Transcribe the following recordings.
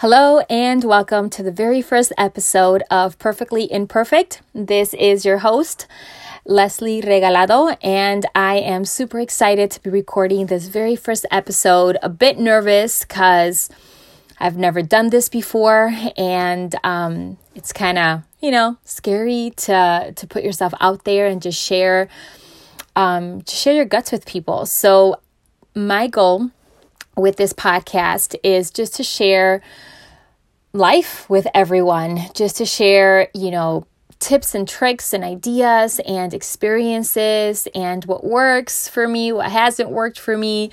Hello, and welcome to the very first episode of Perfectly Imperfect. This is your host, Leslie Regalado, and I am super excited to be recording this very first episode. A bit nervous because I've never done this before, and um, it's kind of you know scary to to put yourself out there and just share um, to share your guts with people. So my goal with this podcast is just to share life with everyone, just to share, you know, tips and tricks and ideas and experiences and what works for me, what hasn't worked for me.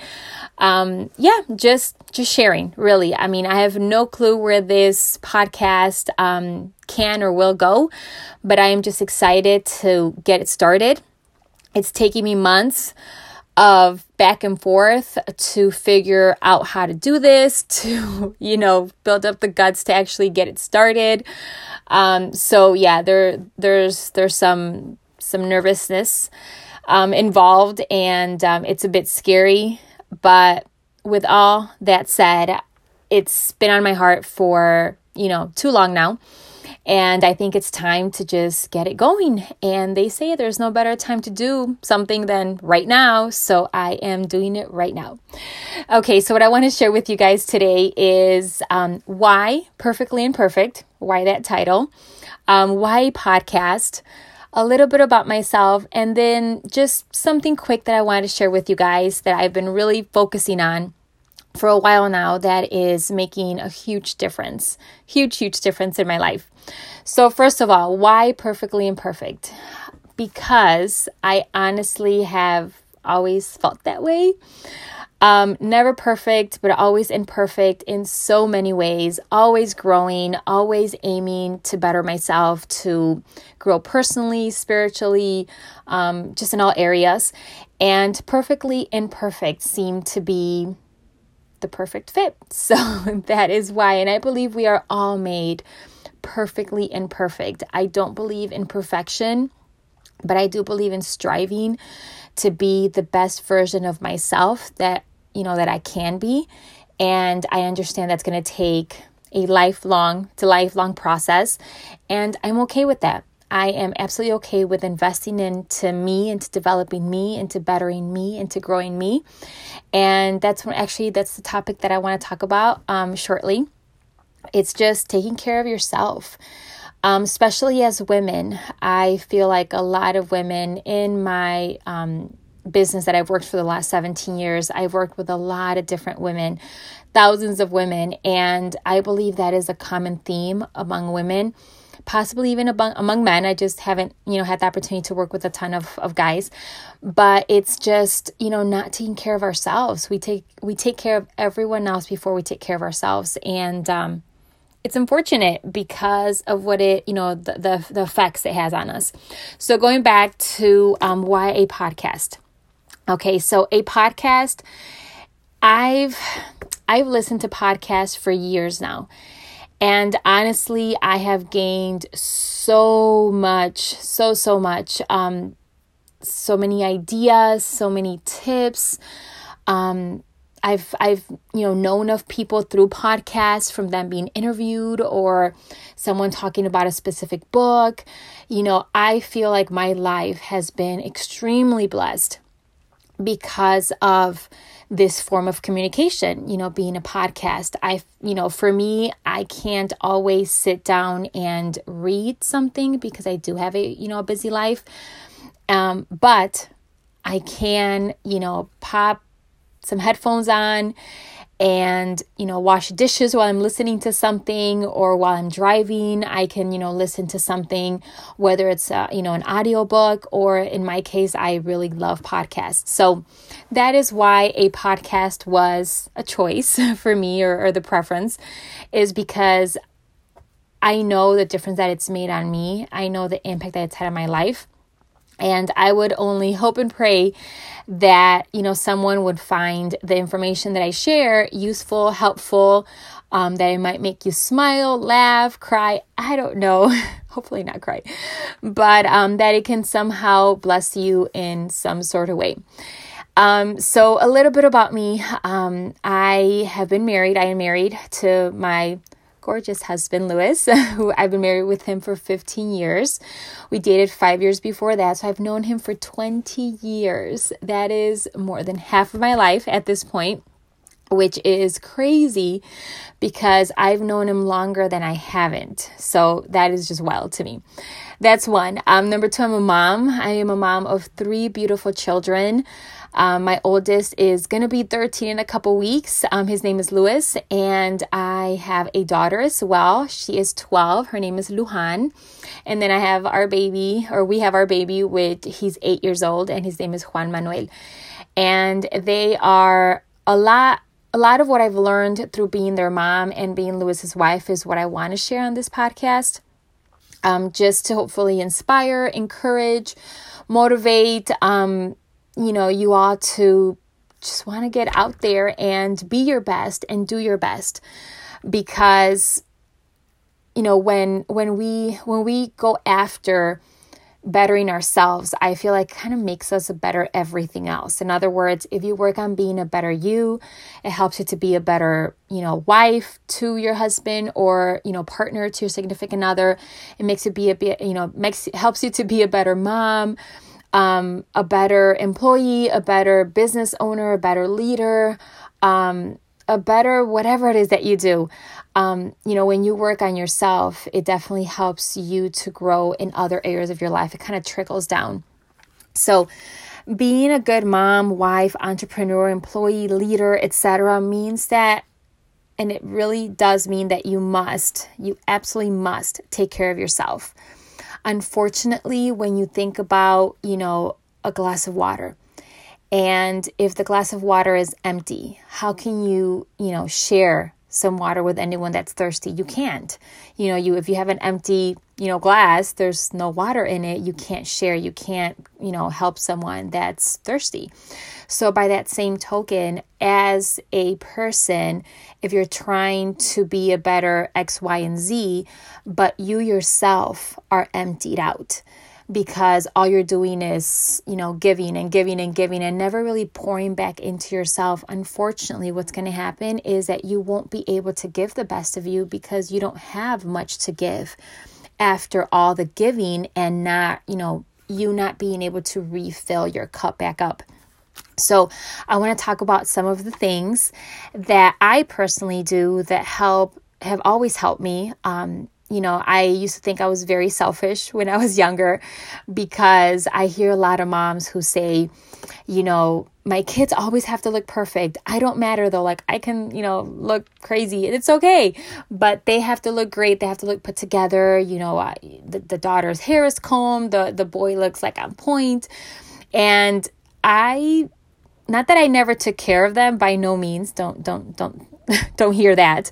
Um, yeah, just just sharing. Really, I mean, I have no clue where this podcast um, can or will go, but I am just excited to get it started. It's taking me months of back and forth to figure out how to do this, to, you know, build up the guts to actually get it started. Um, so yeah, there there's there's some some nervousness um, involved, and um, it's a bit scary. But with all that said, it's been on my heart for you know too long now. And I think it's time to just get it going. And they say there's no better time to do something than right now. So I am doing it right now. Okay, so what I want to share with you guys today is um, why Perfectly Imperfect, why that title, um, why podcast a little bit about myself, and then just something quick that I wanted to share with you guys that I've been really focusing on for a while now that is making a huge difference, huge, huge difference in my life. So, first of all, why perfectly imperfect? Because I honestly have always felt that way. Um, never perfect, but always imperfect in so many ways, always growing, always aiming to better myself, to grow personally, spiritually, um, just in all areas. And perfectly imperfect seemed to be the perfect fit. So that is why. And I believe we are all made perfectly imperfect. I don't believe in perfection, but I do believe in striving to be the best version of myself that, you know, that I can be. And I understand that's going to take a lifelong to lifelong process. And I'm okay with that. I am absolutely okay with investing into me, into developing me, into bettering me, into growing me. And that's when actually that's the topic that I want to talk about um, shortly. It's just taking care of yourself. Um, especially as women, I feel like a lot of women in my um, business that I've worked for the last 17 years, I've worked with a lot of different women, thousands of women, and I believe that is a common theme among women possibly even among, among men. I just haven't, you know, had the opportunity to work with a ton of, of guys. But it's just, you know, not taking care of ourselves. We take we take care of everyone else before we take care of ourselves. And um it's unfortunate because of what it, you know, the, the, the effects it has on us. So going back to um, why a podcast. Okay, so a podcast, I've I've listened to podcasts for years now. And honestly, I have gained so much, so, so much. Um, so many ideas, so many tips. Um, I've I've you know known of people through podcasts from them being interviewed or someone talking about a specific book. You know, I feel like my life has been extremely blessed because of this form of communication, you know, being a podcast. I, you know, for me, I can't always sit down and read something because I do have a, you know, a busy life. Um, but I can, you know, pop some headphones on and you know wash dishes while i'm listening to something or while i'm driving. I can you know listen to something whether it's uh, you know an audiobook or in my case i really love podcasts. So that is why a podcast was a choice for me or, or the preference is because i know the difference that it's made on me. I know the impact that it's had on my life and I would only hope and pray that, you know, someone would find the information that I share useful, helpful, um, that it might make you smile, laugh, cry. I don't know. Hopefully not cry. But um, that it can somehow bless you in some sort of way. Um, so, a little bit about me. Um, I have been married. I am married to my gorgeous husband, Lewis, who I've been married with him for 15 years. We dated five years before that, so I've known him for 20 years. That is more than half of my life at this point which is crazy because I've known him longer than I haven't. So that is just wild to me. That's one. Um, number two, I'm a mom. I am a mom of three beautiful children. Um, my oldest is going to be 13 in a couple weeks. Um, his name is Lewis, and I have a daughter as well. She is 12. Her name is Luhan. And then I have our baby, or we have our baby, with he's eight years old, and his name is Juan Manuel. And they are a lot a lot of what I've learned through being their mom and being Lewis's wife is what I want to share on this podcast. Um, just to hopefully inspire, encourage, motivate, um, you know, you ought to just want to get out there and be your best and do your best because you know when when we when we go after bettering ourselves, I feel like kind of makes us a better everything else. In other words, if you work on being a better you, it helps you to be a better, you know, wife to your husband or, you know, partner to your significant other. It makes you be a you know, makes helps you to be a better mom, um, a better employee, a better business owner, a better leader, um, a better whatever it is that you do. Um, you know, when you work on yourself, it definitely helps you to grow in other areas of your life. It kind of trickles down. So, being a good mom, wife, entrepreneur, employee, leader, etc., means that, and it really does mean that you must, you absolutely must take care of yourself. Unfortunately, when you think about, you know, a glass of water, and if the glass of water is empty, how can you, you know, share some water with anyone that's thirsty? You can't. You know, you if you have an empty, you know, glass, there's no water in it, you can't share, you can't, you know, help someone that's thirsty. So by that same token, as a person, if you're trying to be a better X, Y, and Z, but you yourself are emptied out, because all you're doing is, you know, giving and giving and giving and never really pouring back into yourself. Unfortunately, what's going to happen is that you won't be able to give the best of you because you don't have much to give after all the giving and not, you know, you not being able to refill your cup back up. So, I want to talk about some of the things that I personally do that help have always helped me um, you know, I used to think I was very selfish when I was younger because I hear a lot of moms who say, you know, my kids always have to look perfect. I don't matter though. Like I can, you know, look crazy. It's okay. But they have to look great. They have to look put together. You know, the, the daughter's hair is combed. The, the boy looks like on point. And I, not that I never took care of them by no means. Don't, don't, don't don't hear that.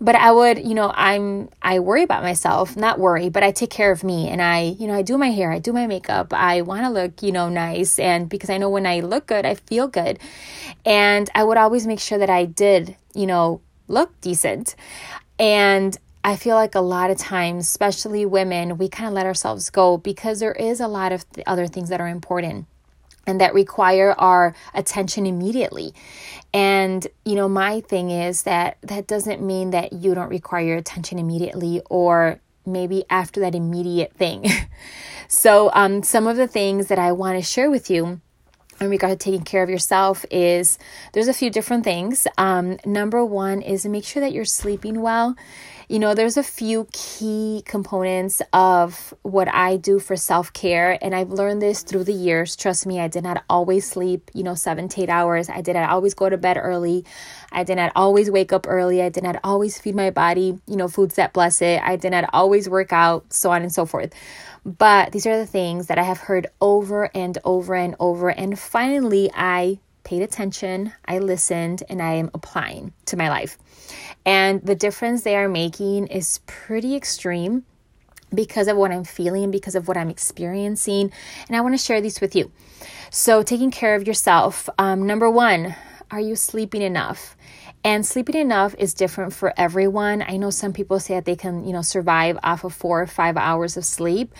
But i would you know i'm i worry about myself not worry but i take care of me and i you know i do my hair i do my makeup i want to look you know nice and because i know when i look good i feel good. And i would always make sure that i did you know look decent. And I feel like a lot of times, especially women, we kind of let ourselves go because there is a lot of th- other things that are important and that require our attention immediately. And, you know, my thing is that that doesn't mean that you don't require your attention immediately or maybe after that immediate thing. so, um, some of the things that I want to share with you in regard to taking care of yourself is there's a few different things. Um, number one is make sure that you're sleeping well you know, there's a few key components of what I do for self care, and I've learned this through the years. Trust me, I did not always sleep, you know, seven to eight hours. I did not always go to bed early. I did not always wake up early. I did not always feed my body, you know, foods that bless it. I did not always work out, so on and so forth. But these are the things that I have heard over and over and over. And finally, I paid attention, I listened, and I am applying to my life. And the difference they are making is pretty extreme because of what I'm feeling, because of what I'm experiencing. And I want to share these with you. So, taking care of yourself. Um, number one, are you sleeping enough? And sleeping enough is different for everyone. I know some people say that they can, you know, survive off of four or five hours of sleep.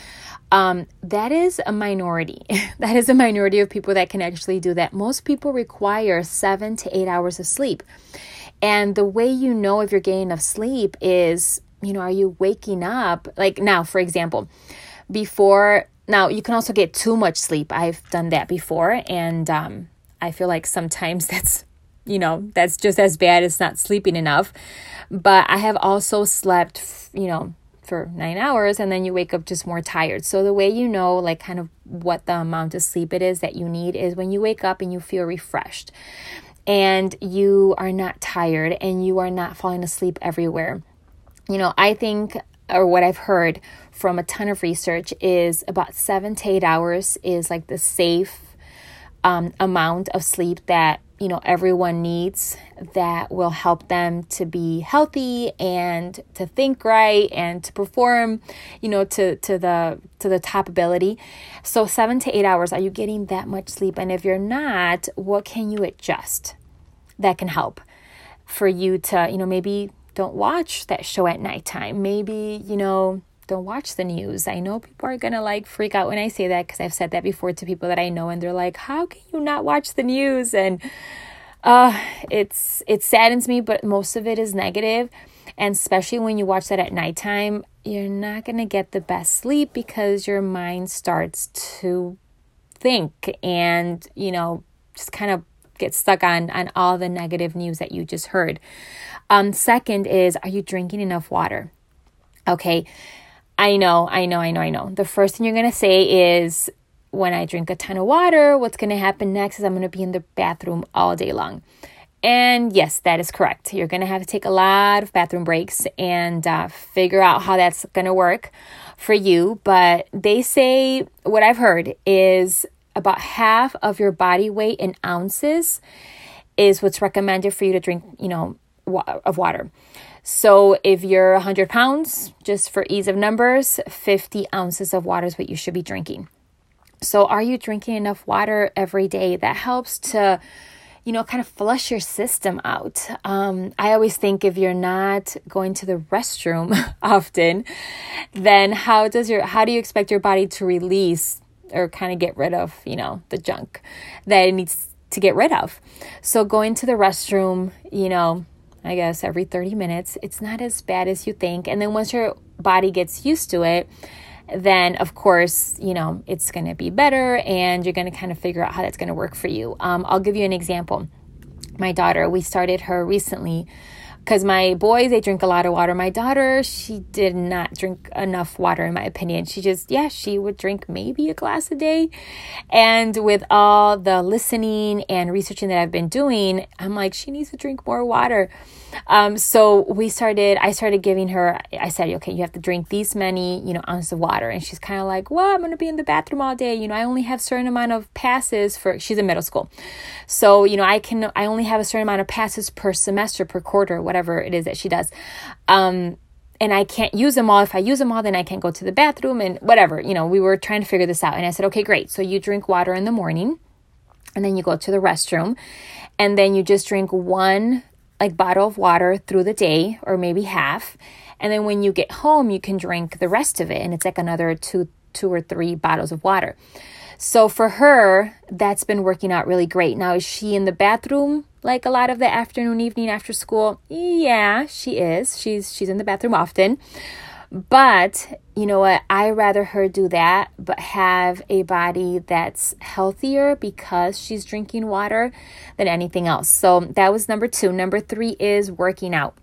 Um, that is a minority. that is a minority of people that can actually do that. Most people require seven to eight hours of sleep. And the way you know if you're getting enough sleep is, you know, are you waking up? Like now, for example, before now you can also get too much sleep. I've done that before, and um, I feel like sometimes that's you know that's just as bad as not sleeping enough. But I have also slept, you know, for nine hours and then you wake up just more tired. So, the way you know, like, kind of what the amount of sleep it is that you need is when you wake up and you feel refreshed and you are not tired and you are not falling asleep everywhere. You know, I think, or what I've heard from a ton of research, is about seven to eight hours is like the safe um, amount of sleep that you know everyone needs that will help them to be healthy and to think right and to perform you know to to the to the top ability. So 7 to 8 hours are you getting that much sleep? And if you're not what can you adjust that can help for you to you know maybe don't watch that show at nighttime? Maybe you know don't watch the news. I know people are gonna like freak out when I say that because I've said that before to people that I know, and they're like, "How can you not watch the news?" And uh, it's it saddens me, but most of it is negative, and especially when you watch that at nighttime, you're not gonna get the best sleep because your mind starts to think and you know just kind of get stuck on on all the negative news that you just heard. Um, second is, are you drinking enough water? Okay I know, I know, I know, I know. The first thing you're going to say is when I drink a ton of water, what's going to happen next is I'm going to be in the bathroom all day long. And yes, that is correct. You're going to have to take a lot of bathroom breaks and uh, figure out how that's going to work for you. But they say what I've heard is about half of your body weight in ounces is what's recommended for you to drink, you know, of water. So if you're 100 pounds, just for ease of numbers, 50 ounces of water is what you should be drinking. So are you drinking enough water every day? That helps to you know, kind of flush your system out. Um, I always think if you're not going to the restroom often, then how does your how do you expect your body to release or kind of get rid of, you know, the junk that it needs to get rid of? So going to the restroom, you know, I guess, every 30 minutes. It's not as bad as you think. And then once your body gets used to it, then of course, you know, it's going to be better and you're going to kind of figure out how that's going to work for you. Um, I'll give you an example. My daughter, we started her recently because my boys they drink a lot of water. My daughter she did not drink enough water in my opinion. She just yeah she would drink maybe a glass a day. And with all the listening and researching that i've been doing i'm like she needs to drink more water um, so we started i started giving her i said okay you have to drink these many you know ounces of water and she's kind of like well i'm going to be in the bathroom all day you know i only have certain amount of passes for she's in middle school so you know i can i only have a certain amount of passes per semester per quarter whatever it is that she does. Um, and I can't use them all. If I use them all, then I can't go to the bathroom and whatever. You know, we were trying to figure this out. And I said, okay, great. So you drink water in the morning and then you go to the restroom and then you just drink one like bottle of water through the day or maybe half. And then when you get home, you can drink the rest of it. And it's like another two, two or three bottles of water. So for her, that's been working out really great. Now, is she in the bathroom like a lot of the afternoon, evening after school? Yeah, she is. She's she's in the bathroom often. But you know what? I rather her do that, but have a body that's healthier because she's drinking water than anything else. So that was number two. Number three is working out.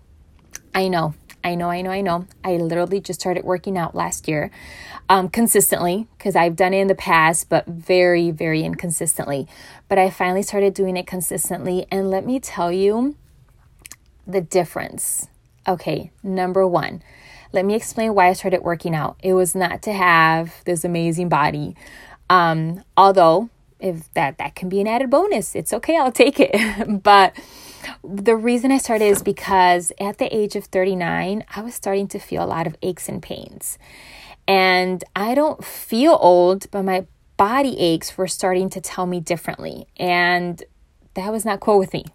I know I know, I know, I know. I literally just started working out last year um, consistently because I've done it in the past, but very, very inconsistently. But I finally started doing it consistently. And let me tell you the difference. Okay, number one, let me explain why I started working out. It was not to have this amazing body. Um, although, if that that can be an added bonus, it's okay, I'll take it. but the reason I started is because at the age of 39, I was starting to feel a lot of aches and pains. And I don't feel old, but my body aches were starting to tell me differently. And that was not cool with me.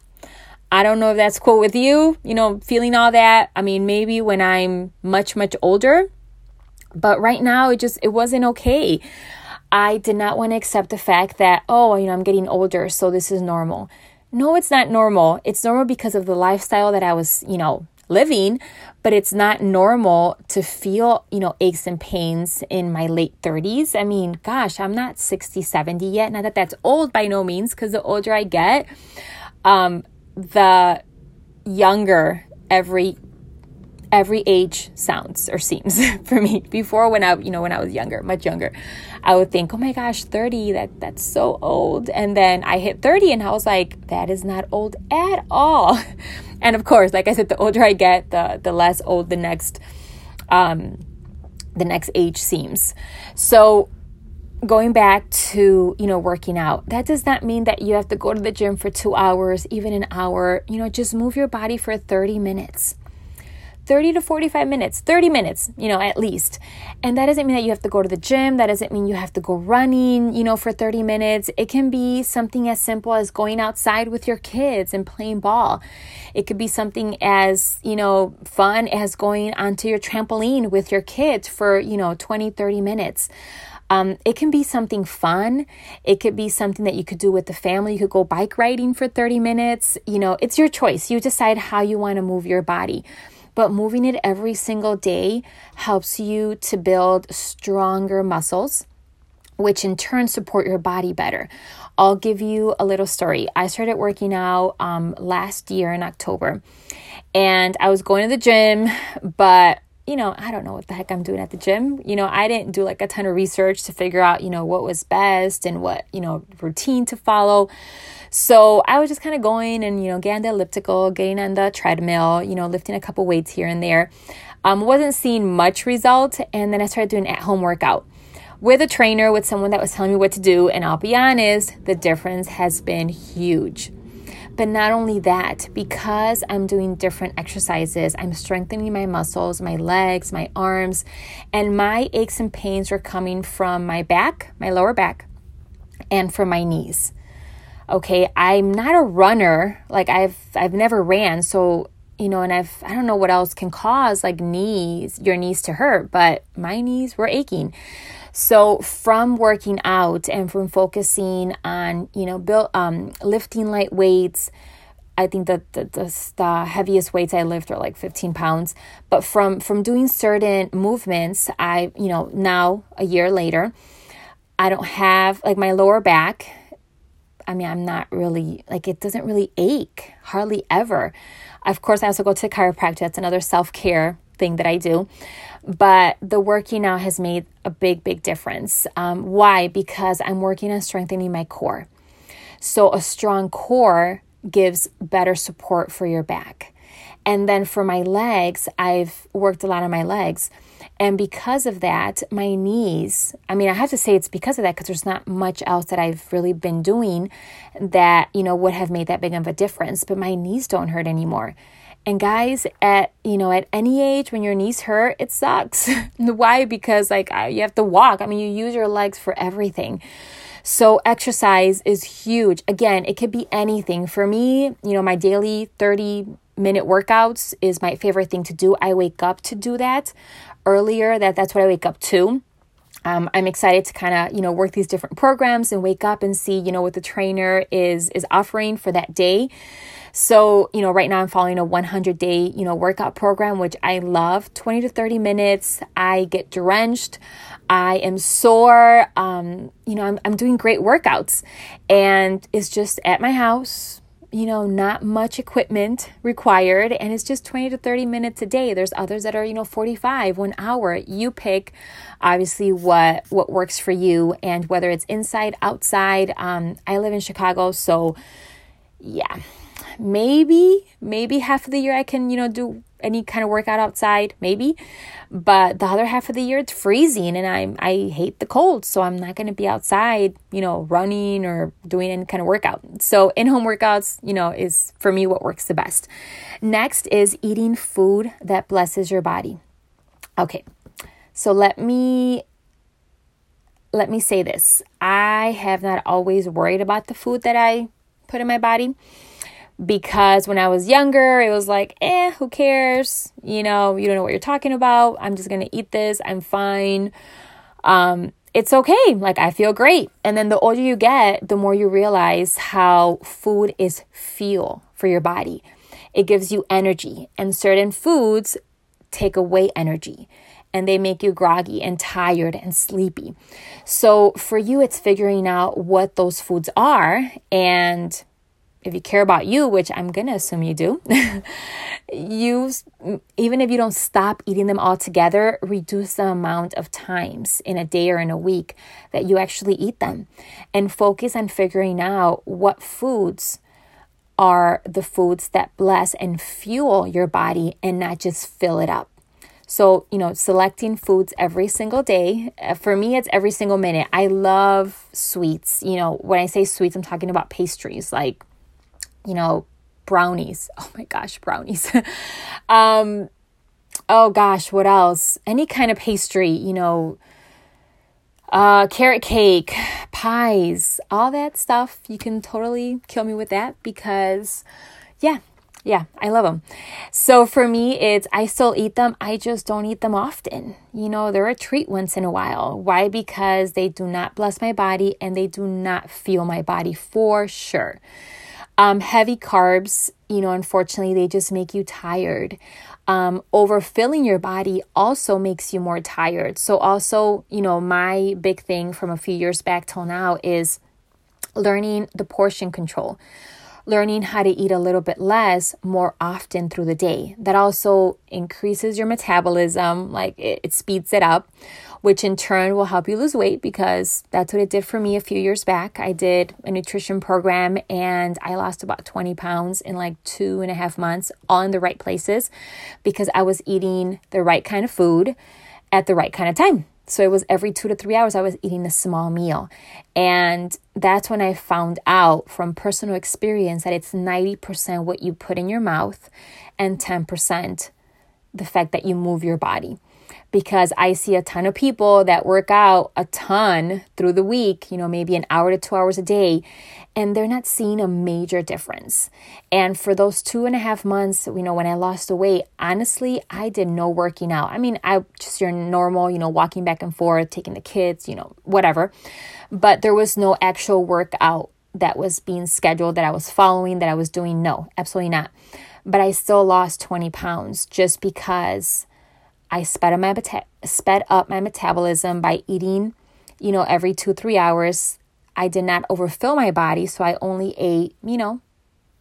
I don't know if that's cool with you, you know, feeling all that. I mean, maybe when I'm much, much older, but right now it just, it wasn't okay. I did not want to accept the fact that, oh, you know, I'm getting older, so this is normal. No, it's not normal. It's normal because of the lifestyle that I was, you know, living, but it's not normal to feel, you know, aches and pains in my late 30s. I mean, gosh, I'm not 60, 70 yet. Not that that's old by no means, because the older I get, um, the younger every every age sounds or seems for me. Before when i you know when i was younger much younger i would think oh my gosh 30 that that's so old. And then i hit 30 and i was like that is not old at all. And of course like i said the older i get the the less old the next um the next age seems. So going back to you know working out that does not mean that you have to go to the gym for 2 hours even an hour you know just move your body for 30 minutes 30 to 45 minutes, 30 minutes, you know, at least. And that doesn't mean that you have to go to the gym. That doesn't mean you have to go running, you know, for 30 minutes. It can be something as simple as going outside with your kids and playing ball. It could be something as, you know, fun as going onto your trampoline with your kids for, you know, 20, 30 minutes. Um, it can be something fun. It could be something that you could do with the family. You could go bike riding for 30 minutes. You know, it's your choice. You decide how you want to move your body but moving it every single day helps you to build stronger muscles which in turn support your body better. I'll give you a little story. I started working out um, last year in October, and I was going to the gym, but you know, I don't know what the heck I'm doing at the gym. You know, I didn't do like a ton of research to figure out, you know, what was best and what, you know, routine to follow. So I was just kind of going and, you know, getting the elliptical, getting on the treadmill, you know, lifting a couple weights here and there. Um, wasn't seeing much result. And then I started doing at home workout with a trainer, with someone that was telling me what to do. And I'll be honest, the difference has been huge. But not only that, because I'm doing different exercises, I'm strengthening my muscles, my legs, my arms, and my aches and pains are coming from my back, my lower back, and from my knees. Okay, I'm not a runner. Like I've I've never ran, so you know, and I've I don't know what else can cause like knees, your knees to hurt, but my knees were aching. So from working out and from focusing on, you know, build um lifting light weights, I think that the, the, the, heaviest weights I lift are like 15 pounds. But from from doing certain movements, I you know now a year later, I don't have like my lower back I mean, I'm not really, like, it doesn't really ache, hardly ever. Of course, I also go to chiropractor. That's another self care thing that I do. But the working out has made a big, big difference. Um, why? Because I'm working on strengthening my core. So, a strong core gives better support for your back. And then for my legs, I've worked a lot on my legs. And because of that, my knees, I mean, I have to say it's because of that because there's not much else that I've really been doing that, you know, would have made that big of a difference, but my knees don't hurt anymore. And guys, at you know, at any age when your knees hurt, it sucks. Why? Because like you have to walk. I mean, you use your legs for everything. So exercise is huge. Again, it could be anything. For me, you know, my daily 30 minute workouts is my favorite thing to do. I wake up to do that earlier. That that's what I wake up to. Um, I'm excited to kind of you know work these different programs and wake up and see you know what the trainer is is offering for that day. So, you know, right now I'm following a 100 day, you know, workout program, which I love 20 to 30 minutes. I get drenched. I am sore. Um, you know, I'm, I'm doing great workouts and it's just at my house, you know, not much equipment required, and it's just 20 to 30 minutes a day. There's others that are, you know, 45, one hour. You pick obviously what what works for you and whether it's inside, outside. Um, I live in Chicago, so yeah. Maybe, maybe half of the year I can, you know, do any kind of workout outside, maybe. But the other half of the year it's freezing and i'm I hate the cold, so I'm not going to be outside, you know, running or doing any kind of workout. So in-home workouts, you know, is for me what works the best. Next is eating food that blesses your body. Okay. So let me let me say this. I have not always worried about the food that I put in my body because when I was younger, it was like, eh, who cares? You know, you don't know what you're talking about. I'm just going to eat this. I'm fine. Um, it's okay. Like, I feel great. And then the older you get, the more you realize how food is fuel for your body. It gives you energy, and certain foods take away energy and they make you groggy and tired and sleepy. So, for you, it's figuring out what those foods are and if you care about you, which I'm going to assume you do, you even if you don't stop eating them altogether, reduce the amount of times in a day or in a week that you actually eat them and focus on figuring out what foods are the foods that bless and fuel your body and not just fill it up. So, you know, selecting foods every single day. Uh, for me, it's every single minute. I love sweets. You know, when I say sweets, I'm talking about pastries like you know, brownies. Oh my gosh, brownies. um, oh gosh, what else? Any kind of pastry, you know, uh, carrot cake, pies, all that stuff. You can totally kill me with that because, yeah, yeah, I love them. So for me, it's I still eat them. I just don't eat them often. You know, they're a treat once in a while. Why? Because they do not bless my body and they do not fuel my body for sure. Um, heavy carbs, you know, unfortunately, they just make you tired. Um, overfilling your body also makes you more tired. So, also, you know, my big thing from a few years back till now is learning the portion control, learning how to eat a little bit less more often through the day. That also increases your metabolism, like it, it speeds it up which in turn will help you lose weight because that's what it did for me a few years back. I did a nutrition program and I lost about 20 pounds in like two and a half months, all in the right places because I was eating the right kind of food at the right kind of time. So it was every two to three hours, I was eating a small meal. And that's when I found out from personal experience that it's 90% what you put in your mouth and 10% the fact that you move your body because I see a ton of people that work out a ton through the week, you know, maybe an hour to two hours a day, and they're not seeing a major difference. And for those two and a half months, you know, when I lost the weight, honestly, I did no working out. I mean, I just your normal, you know, walking back and forth, taking the kids, you know, whatever. But there was no actual workout that was being scheduled that I was following, that I was doing. No, absolutely not. But I still lost 20 pounds just because I sped up my sped up my metabolism by eating, you know, every 2-3 hours. I did not overfill my body, so I only ate, you know,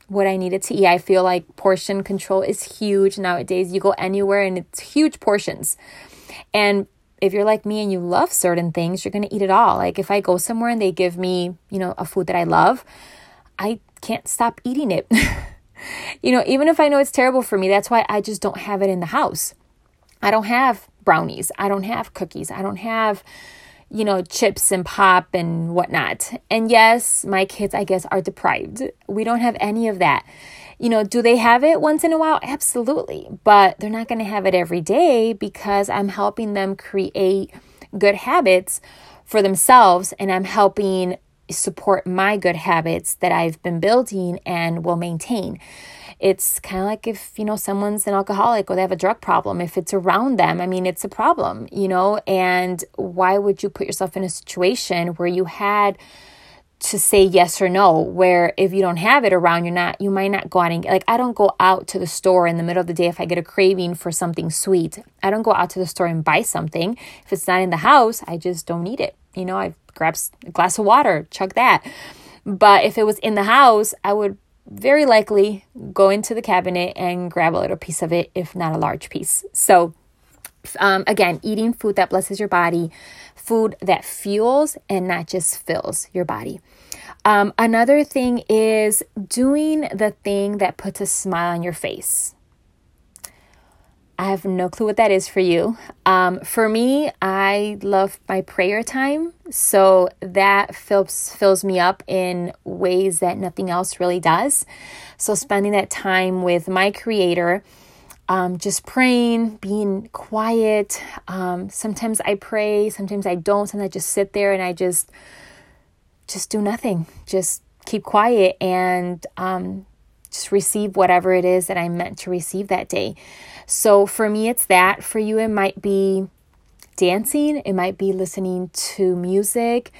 what I needed to eat. I feel like portion control is huge nowadays. You go anywhere and it's huge portions. And if you're like me and you love certain things, you're going to eat it all. Like if I go somewhere and they give me, you know, a food that I love, I can't stop eating it. you know, even if I know it's terrible for me, that's why I just don't have it in the house. I don't have brownies. I don't have cookies. I don't have, you know, chips and pop and whatnot. And yes, my kids, I guess, are deprived. We don't have any of that. You know, do they have it once in a while? Absolutely. But they're not going to have it every day because I'm helping them create good habits for themselves and I'm helping support my good habits that I've been building and will maintain. It's kind of like if, you know, someone's an alcoholic or they have a drug problem, if it's around them, I mean, it's a problem, you know, and why would you put yourself in a situation where you had to say yes or no where if you don't have it around you're not you might not go out and like i don't go out to the store in the middle of the day if i get a craving for something sweet. I don't go out to the store and buy something. If it's not in the house i just don't need it. You know i grab a glass of water chug that. But if it was in the house i would very likely go into the cabinet and grab a little piece of it, if not a large piece. So, um, again, eating food that blesses your body, food that fuels and not just fills your body. Um, another thing is doing the thing that puts a smile on your face. I have no clue what that is for you. Um, for me, I love my prayer time. So that fills, fills me up in ways that nothing else really does. So spending that time with my creator, um, just praying, being quiet. Um, sometimes I pray, sometimes I don't. Sometimes I just sit there and I just, just do nothing. Just keep quiet and um, just receive whatever it is that I'm meant to receive that day. So for me, it's that. For you, it might be dancing, it might be listening to music,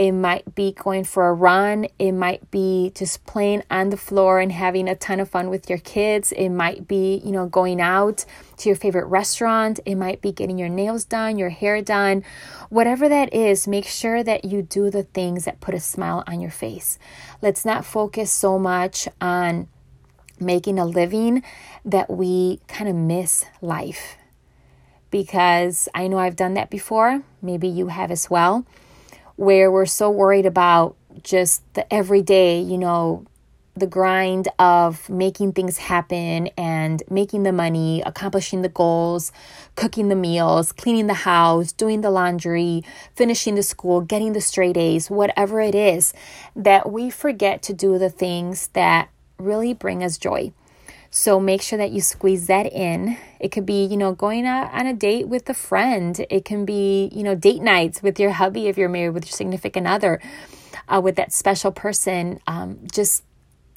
it might be going for a run. It might be just playing on the floor and having a ton of fun with your kids. It might be, you know, going out to your favorite restaurant. It might be getting your nails done, your hair done. Whatever that is, make sure that you do the things that put a smile on your face. Let's not focus so much on making a living that we kind of miss life. Because I know I've done that before. Maybe you have as well where we're so worried about just the everyday, you know, the grind of making things happen and making the money, accomplishing the goals, cooking the meals, cleaning the house, doing the laundry, finishing the school, getting the straight A's, whatever it is, that we forget to do the things that really bring us joy. So make sure that you squeeze that in. It could be, you know, going out on a date with a friend. It can be, you know, date nights with your hubby if you're married with your significant other, uh, with that special person. Um, just,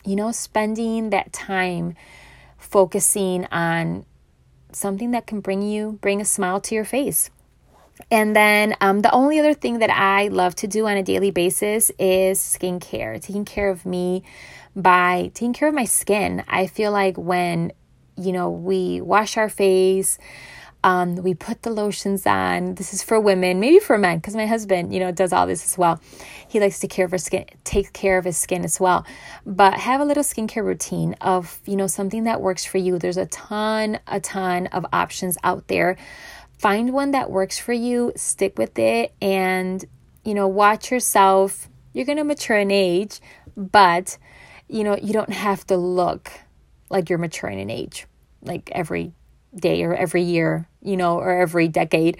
you know, spending that time focusing on something that can bring you, bring a smile to your face. And then um, the only other thing that I love to do on a daily basis is skincare, taking care of me by taking care of my skin. I feel like when, you know, we wash our face, um, we put the lotions on. This is for women, maybe for men, because my husband, you know, does all this as well. He likes to care of his skin, take care of his skin as well. But have a little skincare routine of, you know, something that works for you. There's a ton, a ton of options out there. Find one that works for you, stick with it, and, you know, watch yourself. You're going to mature in age, but you know, you don't have to look like you're maturing in age, like every day or every year, you know, or every decade.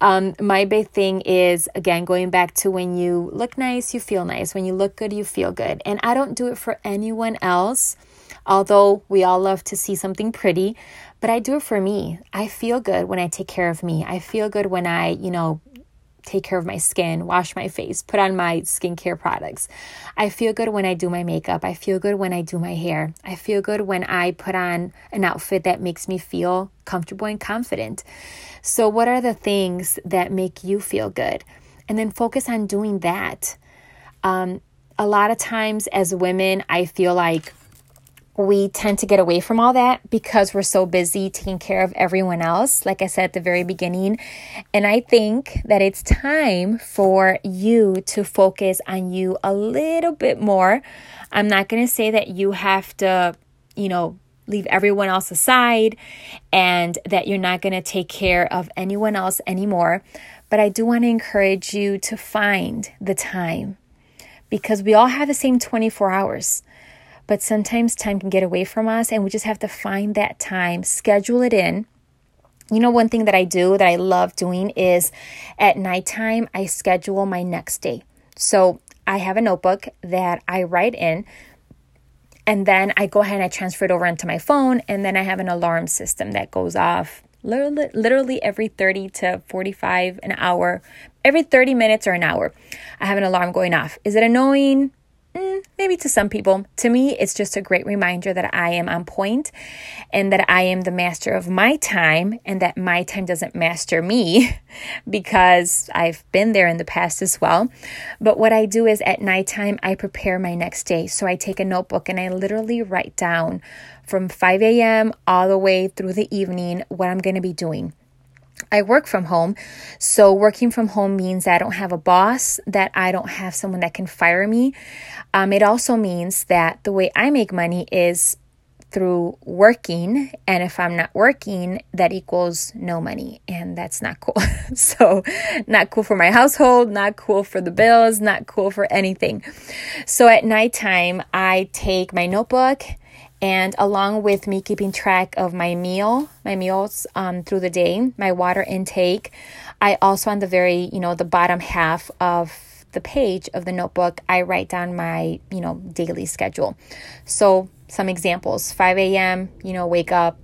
Um, my big thing is, again, going back to when you look nice, you feel nice. When you look good, you feel good. And I don't do it for anyone else, although we all love to see something pretty. But I do it for me. I feel good when I take care of me. I feel good when I, you know, take care of my skin, wash my face, put on my skincare products. I feel good when I do my makeup. I feel good when I do my hair. I feel good when I put on an outfit that makes me feel comfortable and confident. So, what are the things that make you feel good? And then focus on doing that. Um, a lot of times, as women, I feel like we tend to get away from all that because we're so busy taking care of everyone else, like I said at the very beginning. And I think that it's time for you to focus on you a little bit more. I'm not going to say that you have to, you know, leave everyone else aside and that you're not going to take care of anyone else anymore. But I do want to encourage you to find the time because we all have the same 24 hours. But sometimes time can get away from us, and we just have to find that time, schedule it in. You know, one thing that I do that I love doing is at nighttime, I schedule my next day. So I have a notebook that I write in, and then I go ahead and I transfer it over into my phone, and then I have an alarm system that goes off literally, literally every 30 to 45 an hour, every 30 minutes or an hour. I have an alarm going off. Is it annoying? Maybe to some people. To me, it's just a great reminder that I am on point and that I am the master of my time and that my time doesn't master me because I've been there in the past as well. But what I do is at nighttime, I prepare my next day. So I take a notebook and I literally write down from 5 a.m. all the way through the evening what I'm going to be doing. I work from home. So, working from home means I don't have a boss, that I don't have someone that can fire me. Um, it also means that the way I make money is through working. And if I'm not working, that equals no money. And that's not cool. so, not cool for my household, not cool for the bills, not cool for anything. So, at nighttime, I take my notebook and along with me keeping track of my meal my meals um, through the day my water intake i also on the very you know the bottom half of the page of the notebook i write down my you know daily schedule. So some examples 5 a.m you know wake up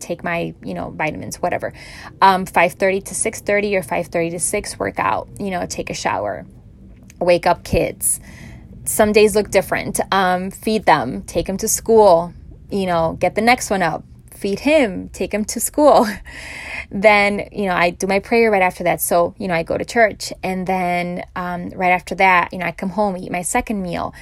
take my you know vitamins whatever. Um 5.30 to 6.30 or 5.30 to 6 workout you know take a shower. Wake up kids some days look different. Um, feed them, take them to school, you know, get the next one up, feed him, take him to school. then, you know, I do my prayer right after that. So, you know, I go to church. And then um, right after that, you know, I come home, eat my second meal,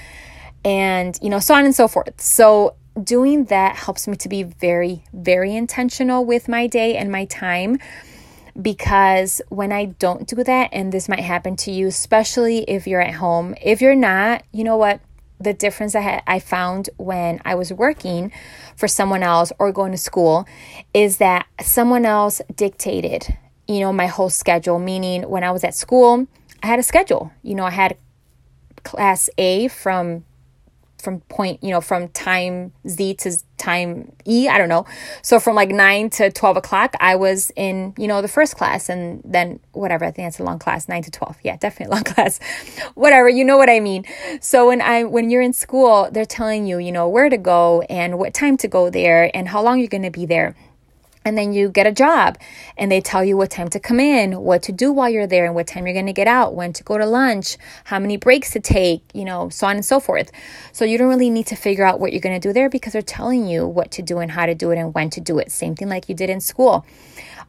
and, you know, so on and so forth. So, doing that helps me to be very, very intentional with my day and my time because when I don't do that, and this might happen to you, especially if you're at home, if you're not, you know what? The difference I, had, I found when I was working for someone else or going to school is that someone else dictated, you know, my whole schedule. Meaning, when I was at school, I had a schedule. You know, I had class A from from point, you know, from time Z to time E, I don't know. So from like 9 to 12 o'clock, I was in, you know, the first class and then whatever, I think that's a long class, 9 to 12. Yeah, definitely long class. whatever, you know what I mean. So when I when you're in school, they're telling you, you know, where to go and what time to go there and how long you're going to be there and then you get a job and they tell you what time to come in, what to do while you're there, and what time you're going to get out, when to go to lunch, how many breaks to take, you know, so on and so forth. So you don't really need to figure out what you're going to do there because they're telling you what to do and how to do it and when to do it. Same thing like you did in school.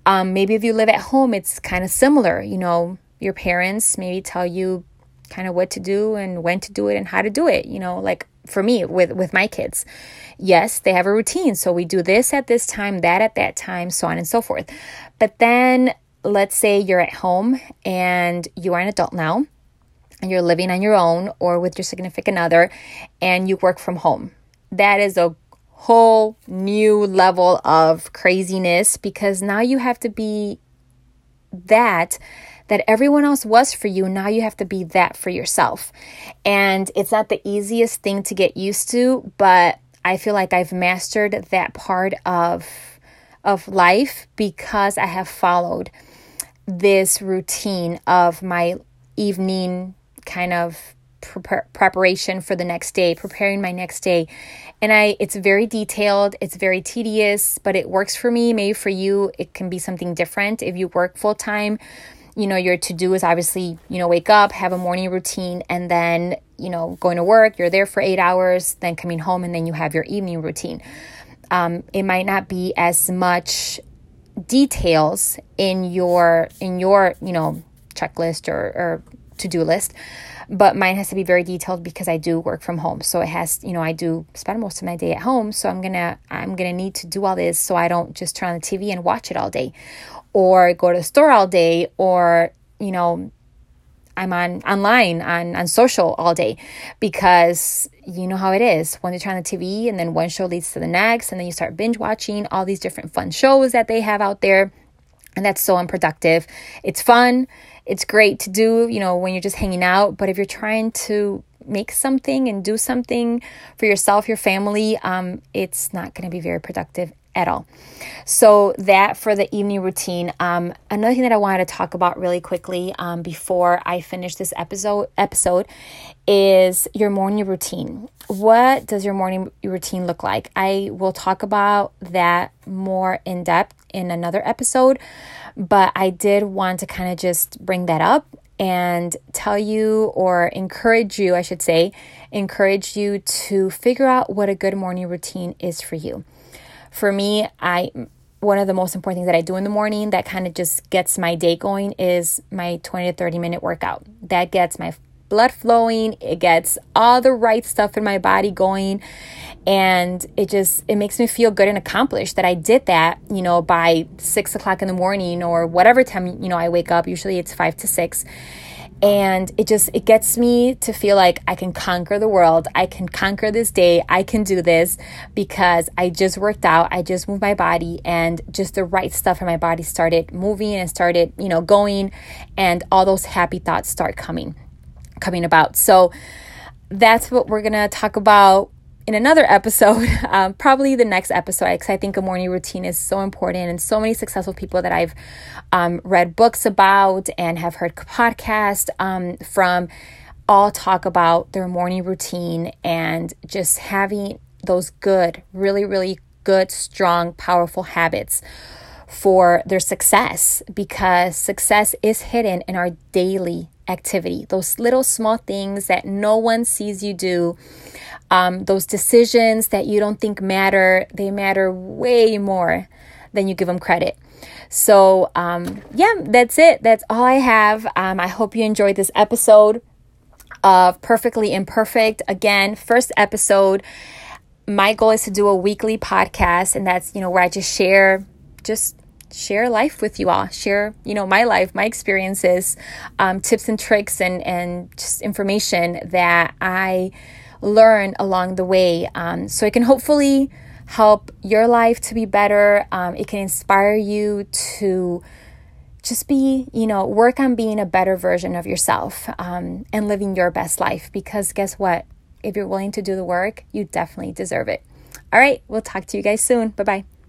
Um, maybe if you live at home, it's kind of similar. You know, your parents maybe tell you kind of what to do and when to do it and how to do it. You know, like for me with with my kids. Yes they have a routine. So we do this at this time that at that time so on and so forth. But then let's say you're at home and you are an adult now and you're living on your own or with your significant other and you work from home. That is a whole new level of craziness because now you have to be that that everyone else was for you. Now you have to be that for yourself. And it's not the easiest thing to get used to, but I feel like I've mastered that part of of life because I have followed this routine of my evening kind of pre- preparation for the next day, preparing my next day. And I it's very detailed, it's very tedious, but it works for me. Maybe for you it can be something different if you work full time you know, your to do is obviously, you know, wake up, have a morning routine, and then, you know, going to work, you're there for eight hours, then coming home, and then you have your evening routine. Um, it might not be as much details in your in your you know checklist or, or to-do list but mine has to be very detailed because I do work from home. So it has, you know, I do spend most of my day at home. So I'm gonna I'm gonna need to do all this so I don't just turn on the TV and watch it all day or go to the store all day or, you know, I'm on online on, on social all day. Because you know how it is. When you turn on the TV and then one show leads to the next and then you start binge watching all these different fun shows that they have out there. And that's so unproductive. It's fun, it's great to do, you know, when you're just hanging out, but if you're trying to make something and do something for yourself, your family, um, it's not going to be very productive at all. So that for the evening routine. Um, another thing that I wanted to talk about really quickly um, before I finish this episode episode is your morning routine. What does your morning routine look like? I will talk about that more in depth in another episode, but I did want to kind of just bring that up and tell you or encourage you, I should say, encourage you to figure out what a good morning routine is for you for me, I one of the most important things that I do in the morning that kind of just gets my day going is my 20 to 30 minute workout. That gets my blood flowing, it gets all the right stuff in my body going and it just it makes me feel good and accomplished that I did that, you know, by six o'clock in the morning or whatever time, you know, I wake up. Usually it's five to six and it just it gets me to feel like i can conquer the world. I can conquer this day. I can do this because i just worked out. I just moved my body and just the right stuff in my body started moving and started you know going. And all those happy thoughts start coming coming about. So that's what we're gonna talk about in another episode, um, probably the next episode, because I think a morning routine is so important. And so many successful people that I've um, read books about and have heard podcasts um, from all talk about their morning routine and just having those good, really, really good, strong, powerful habits for their success because success is hidden in our daily activity, those little small things that no one sees you do um, those decisions that you don't think matter, they matter way more than you give them credit. So, um, yeah, that's it. That's all I have. Um, I hope you enjoyed this episode of Perfectly Imperfect. Again, first episode. My goal is to do a weekly podcast, and that's, you know, where I just share just share life with you all. Share you know my life my experiences um, tips and tricks and and just information that i learn along the way. Um, so it can hopefully help your life to be better. Um, it can inspire you to just be you know work on being a better version of yourself um, and living your best life because guess what? If you're willing to do the work you definitely deserve it. All right. We'll talk to you guys soon. Bye bye